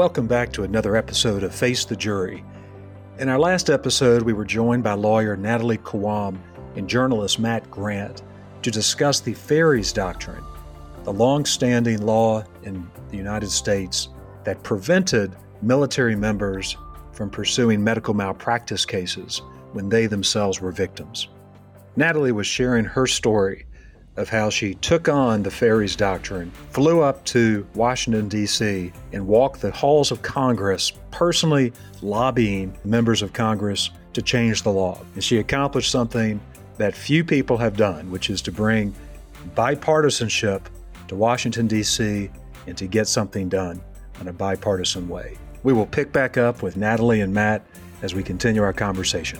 Welcome back to another episode of Face the Jury. In our last episode, we were joined by lawyer Natalie Khawam and journalist Matt Grant to discuss the Feres Doctrine, the long standing law in the United States that prevented military members from pursuing medical malpractice cases when they themselves were victims. Natalie was sharing her story of how she took on the Feres Doctrine, flew up to Washington, D.C., and walked the halls of Congress, personally lobbying members of Congress to change the law. And she accomplished something that few people have done, which is to bring bipartisanship to Washington, D.C., and to get something done in a bipartisan way. We will pick back up with Natalie and Matt as we continue our conversation.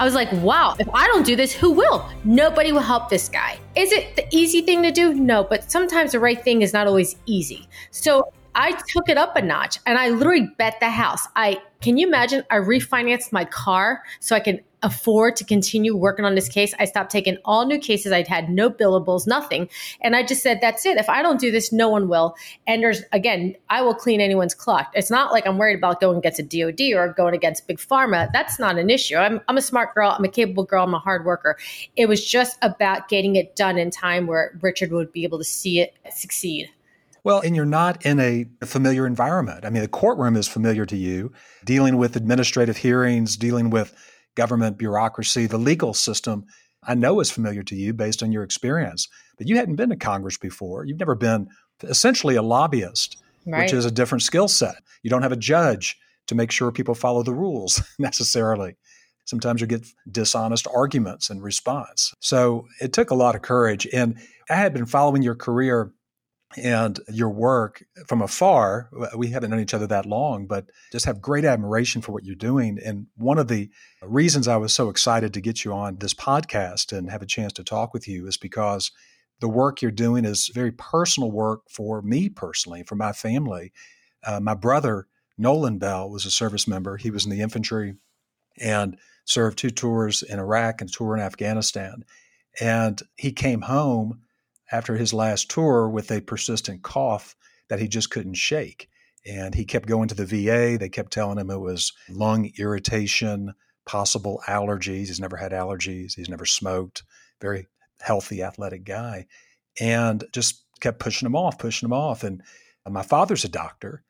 I was like, wow, if I don't do this, who will? Nobody will help this guy. Is it the easy thing to do? No, but sometimes the right thing is not always easy. So I took it up a notch and I literally bet the house. I can you imagine I refinanced my car so I can afford to continue working on this case. I stopped taking all new cases. I'd had no billables, nothing. And I just said, that's it. If I don't do this, no one will. And there's, again, I will clean anyone's clock. It's not like I'm worried about going against a DOD or going against Big Pharma. That's not an issue. I'm, I'm a smart girl. I'm a capable girl. I'm a hard worker. It was just about getting it done in time where Richard would be able to see it succeed. Well, and you're not in a familiar environment. I mean, the courtroom is familiar to you, dealing with administrative hearings, dealing with government bureaucracy, the legal system, I know is familiar to you based on your experience. But you hadn't been to Congress before. You've never been essentially a lobbyist, right. which is a different skill set. You don't have a judge to make sure people follow the rules necessarily. Sometimes you get dishonest arguments in response. So it took a lot of courage. And I had been following your career and your work from afar. We haven't known each other that long, but just have great admiration for what you're doing. And one of the reasons I was so excited to get you on this podcast and have a chance to talk with you is because the work you're doing is very personal work for me personally, for my family. Uh, my brother, Nolan Bell, was a service member. He was in the infantry and served two tours in Iraq and a tour in Afghanistan. And he came home after his last tour with a persistent cough that he just couldn't shake. And he kept going to the VA. They kept telling him it was lung irritation, possible allergies. He's never had allergies. He's never smoked. Very healthy, athletic guy. And just kept pushing him off, pushing him off. And my father's a doctor.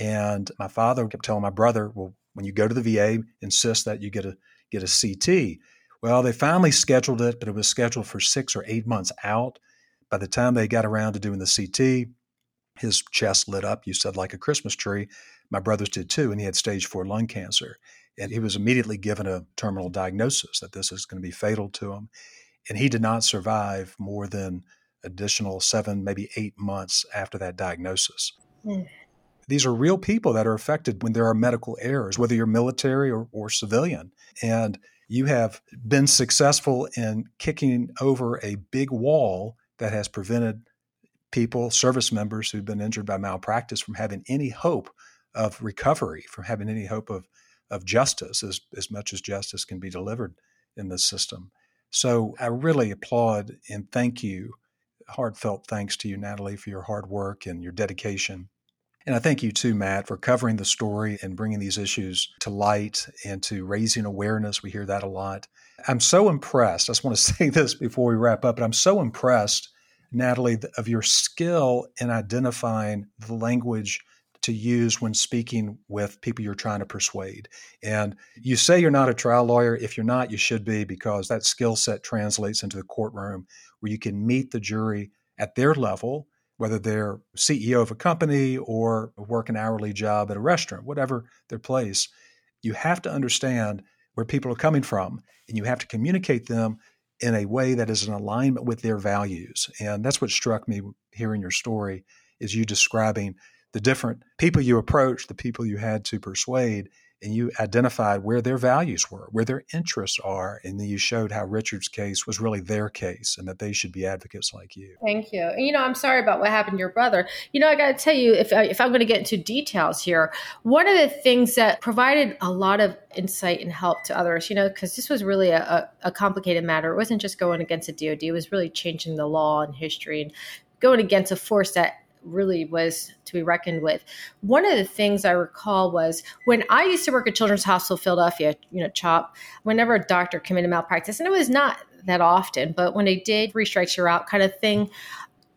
And my father kept telling my brother, well, when you go to the VA, insist that you get a get a CT. Well, they finally scheduled it, but it was scheduled for six or eight months out. By the time they got around to doing the CT, his chest lit up, you said, like a Christmas tree. My brothers did too, and he had stage four lung cancer. And he was immediately given a terminal diagnosis that this is going to be fatal to him. And he did not survive more than additional seven, maybe eight months after that diagnosis. Mm. These are real people that are affected when there are medical errors, whether you're military or, or civilian. And you have been successful in kicking over a big wall that has prevented people, service members who've been injured by malpractice, from having any hope of recovery, from having any hope of, of justice, as, as much as justice can be delivered in this system. So I really applaud and thank you, heartfelt thanks to you, Natalie, for your hard work and your dedication. And I thank you too, Matt, for covering the story and bringing these issues to light and to raising awareness. We hear that a lot. I'm so impressed. I just want to say this before we wrap up, but I'm so impressed, Natalie, of your skill in identifying the language to use when speaking with people you're trying to persuade. And you say you're not a trial lawyer. If you're not, you should be because that skill set translates into the courtroom where you can meet the jury at their level whether they're CEO of a company or work an hourly job at a restaurant, whatever their place, you have to understand where people are coming from and you have to communicate them in a way that is in alignment with their values. And that's what struck me hearing your story is you describing the different people you approached, the people you had to persuade, and you identified where their values were, where their interests are, and then you showed how Richard's case was really their case and that they should be advocates like you. Thank you. And, you know, I'm sorry about what happened to your brother. You know, I got to tell you, if, I, if I'm going to get into details here, one of the things that provided a lot of insight and help to others, you know, because this was really a, a complicated matter. It wasn't just going against the DOD, it was really changing the law and history and going against a force that really was to be reckoned with. One of the things I recall was when I used to work at Children's Hospital Philadelphia, you know, CHOP, whenever a doctor committed malpractice, and it was not that often, but when they did restructure out kind of thing,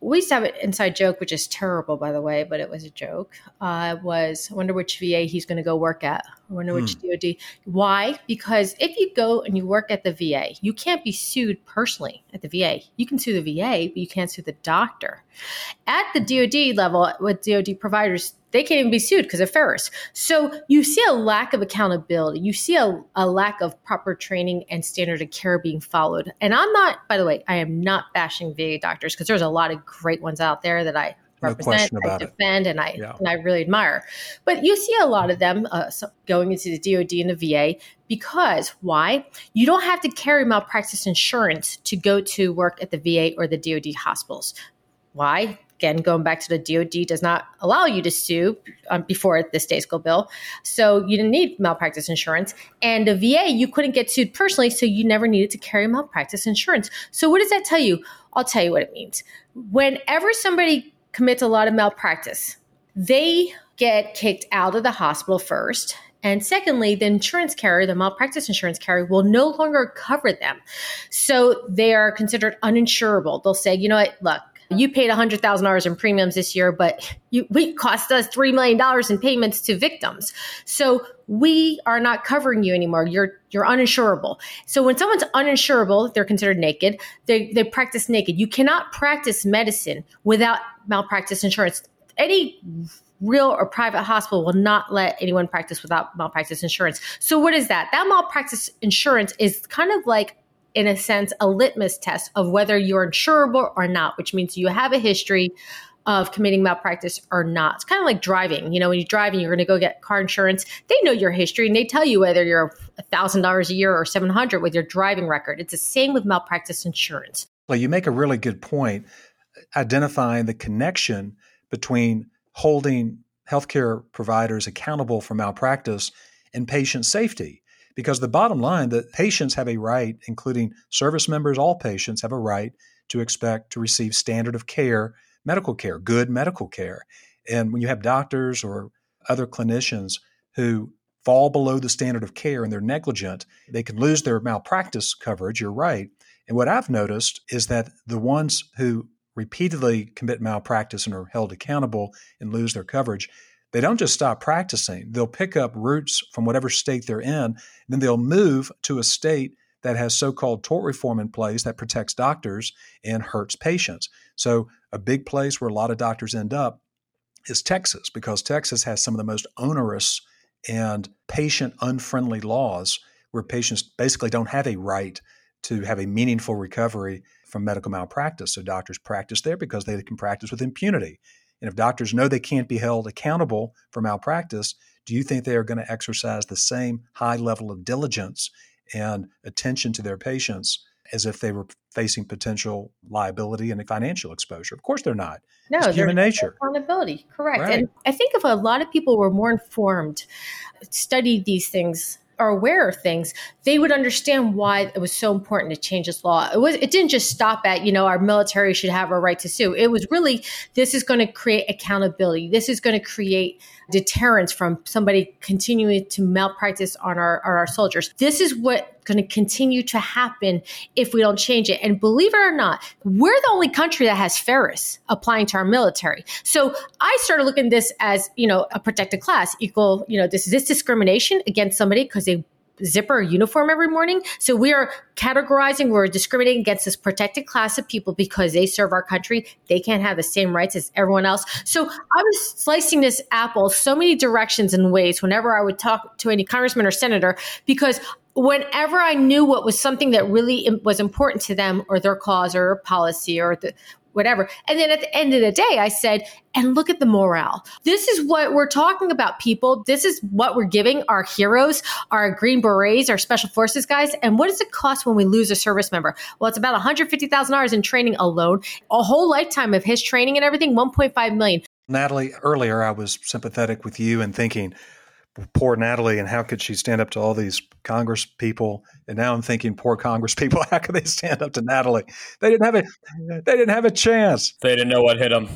we used to have an inside joke, which is terrible, by the way, but it was a joke. Uh, was I wonder which VA he's going to go work at. I wonder which hmm. DOD. Why? Because if you go and you work at the VA, you can't be sued personally at the VA. You can sue the VA, but you can't sue the doctor. At the DOD level, with DOD providers, they can't even be sued because of Feres. So you see a lack of accountability. You see a, a lack of proper training and standard of care being followed. And I'm not, by the way, I am not bashing VA doctors because there's a lot of great ones out there that I represent, no I defend, it. and I yeah. and I really admire. But you see a lot of them uh, going into the DoD and the VA because why? You don't have to carry malpractice insurance to go to work at the VA or the DoD hospitals. Why? Again, going back to the DOD does not allow you to sue um, before the Stayskal bill. So you didn't need malpractice insurance. And the VA, you couldn't get sued personally, so you never needed to carry malpractice insurance. So what does that tell you? I'll tell you what it means. Whenever somebody commits a lot of malpractice, they get kicked out of the hospital first. And secondly, the insurance carrier, the malpractice insurance carrier, will no longer cover them. So they are considered uninsurable. They'll say, you know what, look, you paid $100,000 in premiums this year, but you, we cost us $3 million in payments to victims. So we are not covering you anymore. You're, you're uninsurable. So when someone's uninsurable, they're considered naked. They, they practice naked. You cannot practice medicine without malpractice insurance. Any real or private hospital will not let anyone practice without malpractice insurance. So what is that? That malpractice insurance is kind of like in a sense, a litmus test of whether you're insurable or not, which means you have a history of committing malpractice or not. It's kind of like driving. You know, when you're driving, you're going to go get car insurance. They know your history and they tell you whether you're thousand dollars a year or seven hundred with your driving record. It's the same with malpractice insurance. Well, you make a really good point, identifying the connection between holding healthcare providers accountable for malpractice and patient safety. Because the bottom line that patients have a right, including service members, all patients have a right to expect to receive standard of care, medical care, good medical care. And when you have doctors or other clinicians who fall below the standard of care and they're negligent, they can lose their malpractice coverage. You're right. And what I've noticed is that the ones who repeatedly commit malpractice and are held accountable and lose their coverage, they don't just stop practicing. They'll pick up roots from whatever state they're in, then they'll move to a state that has so called tort reform in place that protects doctors and hurts patients. So, a big place where a lot of doctors end up is Texas, because Texas has some of the most onerous and patient unfriendly laws where patients basically don't have a right to have a meaningful recovery from medical malpractice. So, doctors practice there because they can practice with impunity. And if doctors know they can't be held accountable for malpractice, do you think they are going to exercise the same high level of diligence and attention to their patients as if they were facing potential liability and financial exposure? Of course, they're not. No, it's human nature. Accountability, correct. Right. And I think if a lot of people were more informed, studied these things are aware of things, they would understand why it was so important to change this law. It was it didn't just stop at, you know, our military should have a right to sue. It was really this is going to create accountability. This is going to create deterrence from somebody continuing to malpractice on our on our soldiers. This is what going to continue to happen if we don't change it. And believe it or not, we're the only country that has Feres applying to our military. So I started looking at this as, you know, a protected class equal, you know, this is this discrimination against somebody because they zipper uniform every morning. So we are categorizing, we're discriminating against this protected class of people because they serve our country. They can't have the same rights as everyone else. So I was slicing this apple so many directions and ways whenever I would talk to any congressman or senator because whenever I knew what was something that really was important to them or their cause or policy or the, whatever. And then at the end of the day, I said, and look at the morale. This is what we're talking about, people. This is what we're giving our heroes, our Green Berets, our Special Forces guys. And what does it cost when we lose a service member? Well, it's about $150,000 in training alone, a whole lifetime of his training and everything, 1.5 million. Natalie, earlier I was sympathetic with you and thinking, poor Natalie, and how could she stand up to all these Congress people? And now I'm thinking, poor Congress people, how could they stand up to Natalie? They didn't have a, they didn't have a chance. They didn't know what hit them.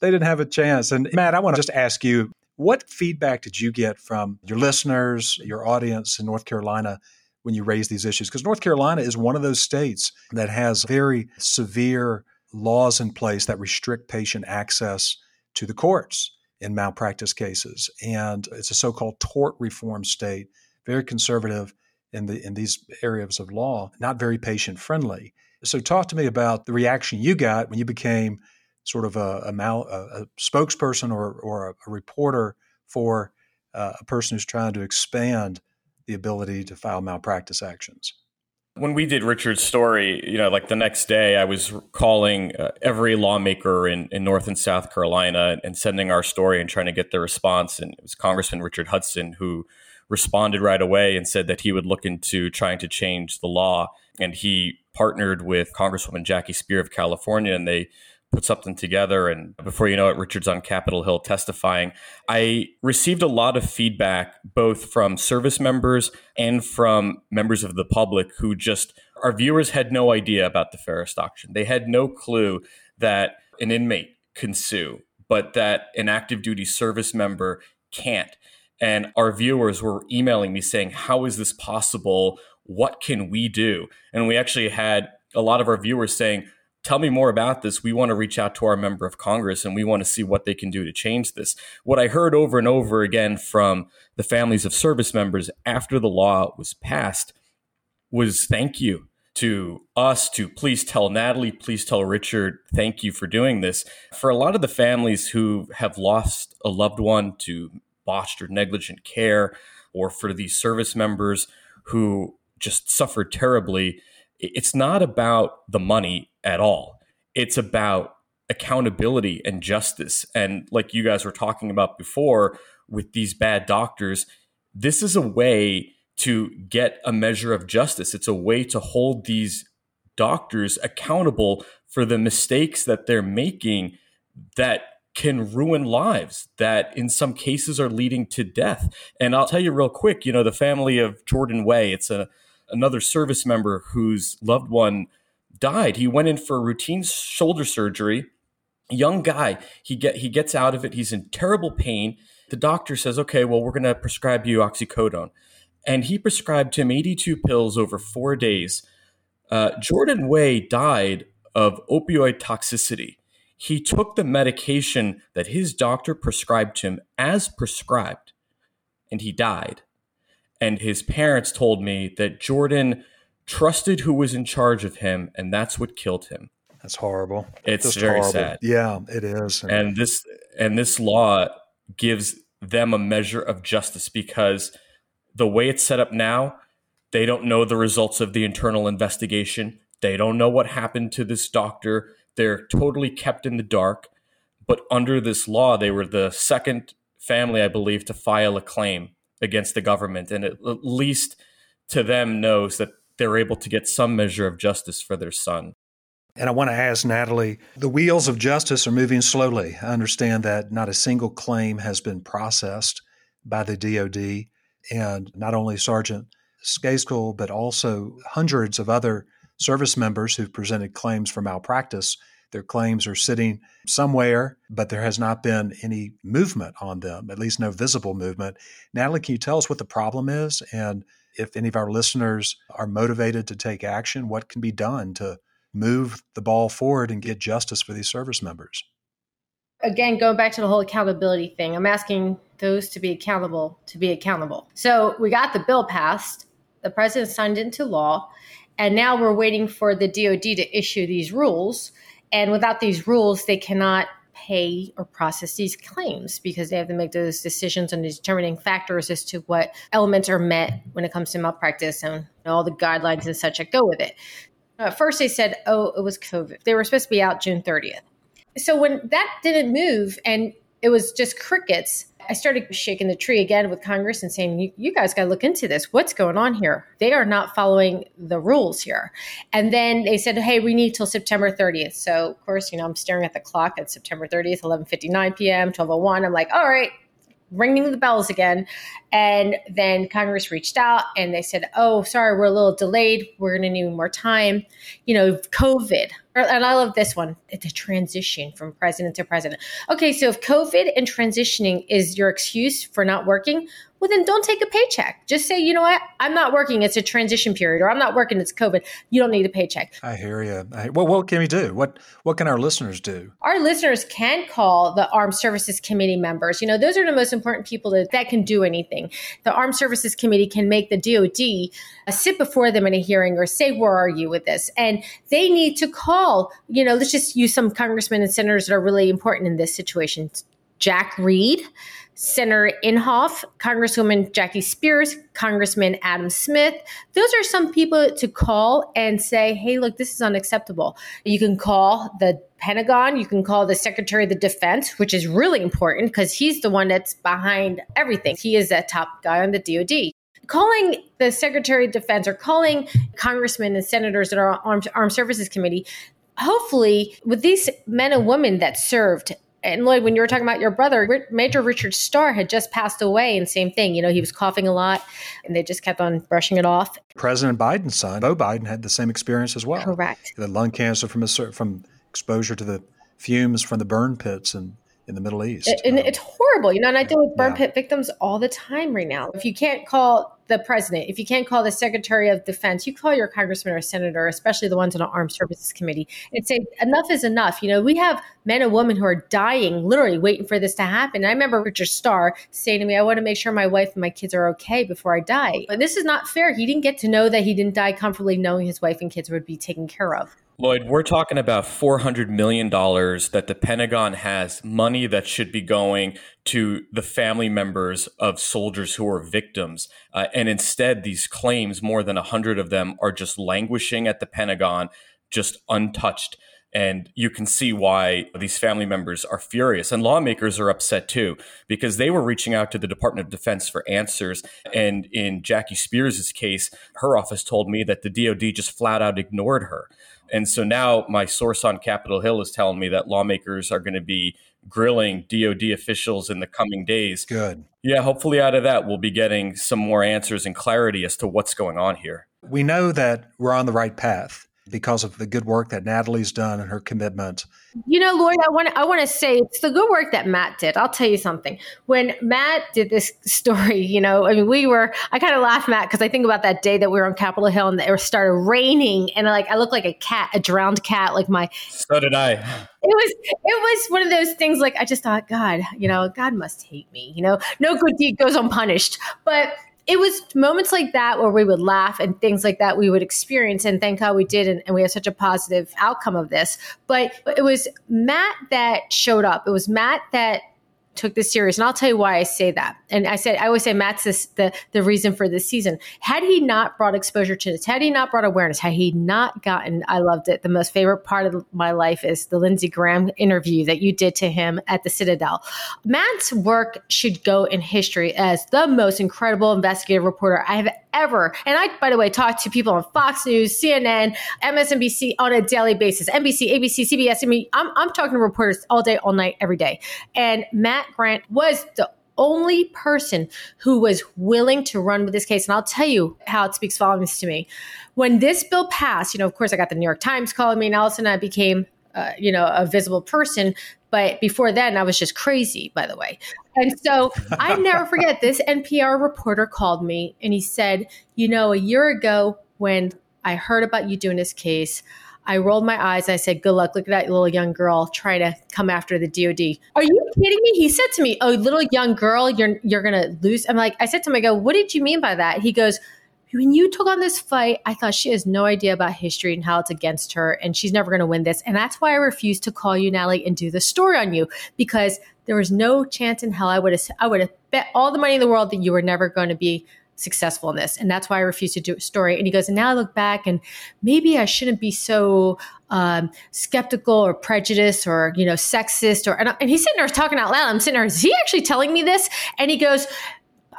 they didn't have a chance. And Matt, I want to just ask you what feedback did you get from your listeners, your audience in North Carolina when you raised these issues? Because North Carolina is one of those states that has very severe laws in place that restrict patient access to the courts in malpractice cases. And it's a so called tort reform state, very conservative in, the, in these areas of law, not very patient friendly. So, talk to me about the reaction you got when you became sort of a, a, mal, a, a spokesperson or, or a, reporter for uh, a person who's trying to expand the ability to file malpractice actions. When we did Richard's story, you know, like the next day, I was calling uh, every lawmaker in, in North and South Carolina and sending our story and trying to get their response. And it was Congressman Richard Hudson who responded right away and said that he would look into trying to change the law. And he partnered with Congresswoman Jackie Speier of California, and they put something together. And before you know it, Richard's on Capitol Hill testifying. I received a lot of feedback, both from service members and from members of the public who just, our viewers had no idea about the Feres Doctrine. They had no clue that an inmate can sue, but that an active duty service member can't. And our viewers were emailing me saying, How is this possible? What can we do? And we actually had a lot of our viewers saying, tell me more about this. We want to reach out to our member of Congress and we want to see what they can do to change this. What I heard over and over again from the families of service members after the law was passed was thank you to us to please tell Natalie, please tell Richard, thank you for doing this. For a lot of the families who have lost a loved one to botched or negligent care, or for these service members who just suffered terribly, it's not about the money at all. It's about accountability and justice. And like you guys were talking about before with these bad doctors, this is a way to get a measure of justice. It's a way to hold these doctors accountable for the mistakes that they're making that can ruin lives that in some cases are leading to death. And I'll tell you real quick, you know, the family of Jordan Way, it's a another service member whose loved one died. He went in for routine shoulder surgery. Young guy, he get he gets out of it. He's in terrible pain. The doctor says, "Okay, well, we're going to prescribe you oxycodone," and he prescribed him 82 pills over four days. Uh, Jordan Way died of opioid toxicity. He took the medication that his doctor prescribed him as prescribed, and he died. And his parents told me that Jordan trusted who was in charge of him, and that's what killed him. That's horrible. It's Just very horrible. sad. Yeah, it is. And this and this law gives them a measure of justice because the way it's set up now, they don't know the results of the internal investigation. They don't know what happened to this doctor. They're totally kept in the dark. But under this law, they were the second family, I believe, to file a claim against the government, and at least to them knows that they're able to get some measure of justice for their son. And I want to ask Natalie the wheels of justice are moving slowly. I understand that not a single claim has been processed by the DoD, and not only Sergeant Stayskal, but also hundreds of other service members who've presented claims for malpractice. Their claims are sitting somewhere, but there has not been any movement on them, at least no visible movement. Natalie, can you tell us what the problem is? And if any of our listeners are motivated to take action, what can be done to move the ball forward and get justice for these service members? Again, going back to the whole accountability thing, I'm asking those to be accountable to be accountable. So we got the bill passed, the president signed into law, and now we're waiting for the DoD to issue these rules. And without these rules, they cannot pay or process these claims because they have to make those decisions on the determining factors as to what elements are met when it comes to malpractice and all the guidelines and such that go with it. At first, they said, oh, it was COVID. They were supposed to be out June 30th. So when that didn't move and it was just crickets, I started shaking the tree again with Congress and saying, you, you guys got to look into this. What's going on here? They are not following the rules here. And then they said, hey, we need till September 30th. So, of course, you know, I'm staring at the clock at September 30th, 11.59 p.m., 12.01. I'm like, all right, ringing the bells again. And then Congress reached out and they said, oh, sorry, we're a little delayed. We're going to need more time. You know, COVID. And I love this one. It's a transition from president to president. Okay, so if COVID and transitioning is your excuse for not working, well, then don't take a paycheck. Just say, you know what, I'm not working. It's a transition period, or I'm not working. It's COVID. You don't need a paycheck. I hear you. I, well, what can we do? What What can our listeners do? Our listeners can call the Armed Services Committee members. You know, those are the most important people that, that can do anything. The Armed Services Committee can make the DoD uh, sit before them in a hearing or say, "Where are you with this?" And they need to call. You know, let's just use some congressmen and senators that are really important in this situation. Jack Reed. Senator Inhofe, Congresswoman Jackie Spears, Congressman Adam Smith. Those are some people to call and say, hey, look, this is unacceptable. You can call the Pentagon, you can call the Secretary of the Defense, which is really important because he's the one that's behind everything. He is a top guy on the DoD. Calling the Secretary of Defense or calling congressmen and senators that are on Armed Services Committee, hopefully, with these men and women that served and Lloyd, when you were talking about your brother, Major Richard Star had just passed away, and same thing. You know, he was coughing a lot, and they just kept on brushing it off. President Biden's son, Beau Biden, had the same experience as well. Correct. The lung cancer from a, from exposure to the fumes from the burn pits and in the Middle East. And um, it's horrible, you know. And I deal with burn yeah. pit victims all the time right now. If you can't call the president, if you can't call the Secretary of Defense, you call your congressman or senator, especially the ones on the Armed Services Committee, and say enough is enough. You know, we have men and women who are dying, literally waiting for this to happen. And I remember Richard Star saying to me, "I want to make sure my wife and my kids are okay before I die." And this is not fair. He didn't get to know that he didn't die comfortably, knowing his wife and kids would be taken care of. Lloyd, we're talking about $400 million that the Pentagon has money that should be going to the family members of soldiers who are victims. Uh, and instead, these claims, more than 100 of them, are just languishing at the Pentagon, just untouched. And you can see why these family members are furious. And lawmakers are upset too, because they were reaching out to the Department of Defense for answers. And in Jackie Speier' case, her office told me that the DoD just flat out ignored her. And so now my source on Capitol Hill is telling me that lawmakers are going to be grilling DOD officials in the coming days. Good. Yeah, hopefully out of that, we'll be getting some more answers and clarity as to what's going on here. We know that we're on the right path because of the good work that Natalie's done and her commitment. You know, Lloyd, I want to, I want to say it's the good work that Matt did. I'll tell you something. When Matt did this story, you know, I mean, we were. I kind of laughed, Matt, because I think about that day that we were on Capitol Hill and it started raining, and like I looked like a cat, a drowned cat, like my. So did I. It was it was one of those things. Like I just thought, God, you know, God must hate me. You know, no good deed goes unpunished, but it was moments like that where we would laugh and things like that we would experience. And thank God we did. And, and, we have such a positive outcome of this. But it was Matt that showed up. It was Matt that took this serious. And I'll tell you why I say that. And I said, I always say Matt's this, the, the reason for this season. Had he not brought exposure to this, had he not brought awareness, had he not gotten, I loved it. The most favorite part of my life is the Lindsey Graham interview that you did to him at the Citadel. Matt's work should go in history as the most incredible investigative reporter I have ever. And I, by the way, talk to people on Fox News, CNN, MSNBC on a daily basis, NBC, ABC, CBS. I mean, I'm, I'm talking to reporters all day, all night, every day. And Matt Grant was the only person who was willing to run with this case. And I'll tell you how it speaks volumes to me. When this bill passed, you know, of course, I got the New York Times calling me, and all of a sudden I became, uh, you know, a visible person. But before then, I was just crazy, by the way. And so I never forget this NPR reporter called me and he said, You know, a year ago when I heard about you doing this case, I rolled my eyes. and I said, Good luck. Look at that little young girl trying to come after the DOD. Are you kidding me? He said to me, Oh, little young girl, you're you're gonna lose. I'm like, I said to him, I go, What did you mean by that? He goes, when you took on this fight, I thought she has no idea about history and how it's against her, and she's never going to win this. And that's why I refused to call you, Natalie, and do the story on you because there was no chance in hell I would have I would have bet all the money in the world that you were never going to be successful in this. And that's why I refused to do a story. And he goes, and now I look back and maybe I shouldn't be so um, skeptical or prejudiced or, you know, sexist or, and, and he's sitting there talking out loud. I'm sitting there, is he actually telling me this? And he goes,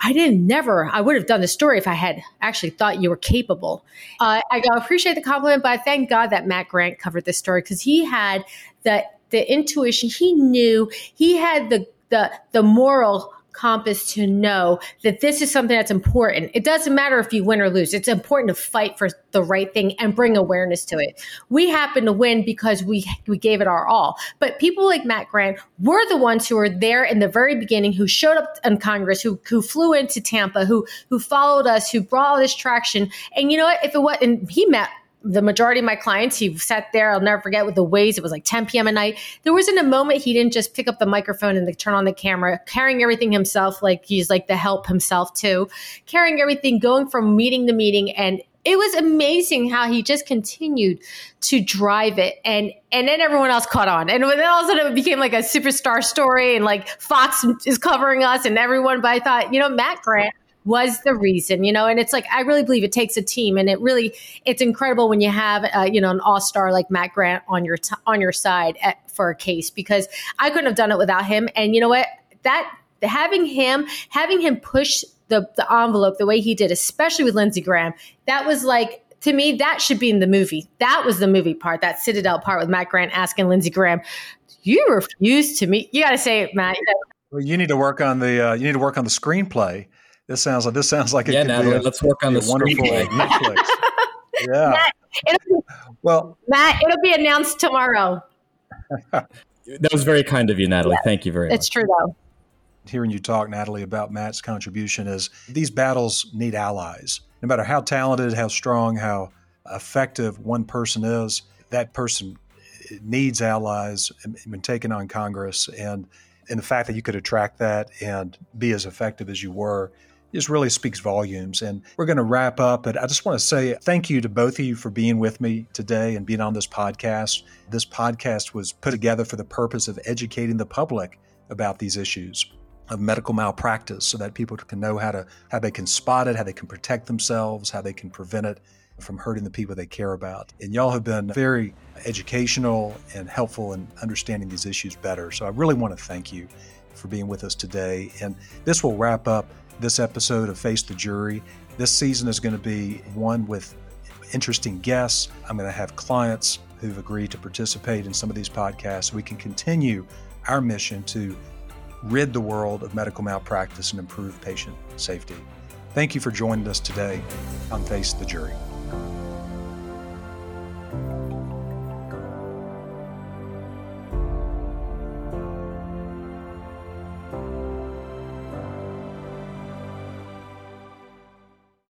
I didn't never, I would have done the story if I had actually thought you were capable. Uh, I appreciate the compliment, but I thank God that Matt Grant covered this story because he had the, the intuition. He knew he had the, the, the moral compass to know that this is something that's important. It doesn't matter if you win or lose. It's important to fight for the right thing and bring awareness to it. We happen to win because we we gave it our all. But people like Matt Grant were the ones who were there in the very beginning, who showed up in Congress, who who flew into Tampa, who who followed us, who brought all this traction. And you know what? If it was, and he met the majority of my clients, he sat there. I'll never forget with the ways it was like 10 p.m. at night. There wasn't a moment he didn't just pick up the microphone and turn on the camera, carrying everything himself, like he's like the help himself too, carrying everything, going from meeting to meeting, and it was amazing how he just continued to drive it and and then everyone else caught on and then all of a sudden it became like a superstar story and like fox is covering us and everyone but i thought you know matt grant was the reason, you know, and it's like I really believe it takes a team, and it really it's incredible when you have uh, you know an all star like Matt Grant on your t- on your side at, for a case because I couldn't have done it without him, and you know what that having him having him push the the envelope the way he did, especially with Lindsey Graham, that was like to me, that should be in the movie. That was the movie part, that Citadel part with Matt Grant asking Lindsey Graham, "You refuse to meet." You got to say it, Matt. Well, you need to work on the uh, you need to work on the screenplay this sounds like this sounds like it yeah, could Natalie, be a, let's work on the wonderful Netflix. Yeah. Matt, it'll, well, Matt, it'll be announced tomorrow. that was very kind of you, Natalie. Yeah, Thank you very it's much. It's true though. Hearing you talk, Natalie, about Matt's contribution is these battles need allies. No matter how talented, how strong, how effective one person is, that person needs allies when taking on Congress. And and the fact that you could attract that and be as effective as you were just really speaks volumes. And we're going to wrap up, but I just want to say thank you to both of you for being with me today and being on this podcast. This podcast was put together for the purpose of educating the public about these issues of medical malpractice so that people can know how to how they can spot it, how they can protect themselves, how they can prevent it from hurting the people they care about. And y'all have been very educational and helpful in understanding these issues better. So I really want to thank you for being with us today. And this will wrap up this episode of Face the Jury. This season is going to be one with interesting guests. I'm going to have clients who've agreed to participate in some of these podcasts. We can continue our mission to rid the world of medical malpractice and improve patient safety. Thank you for joining us today on Face the Jury.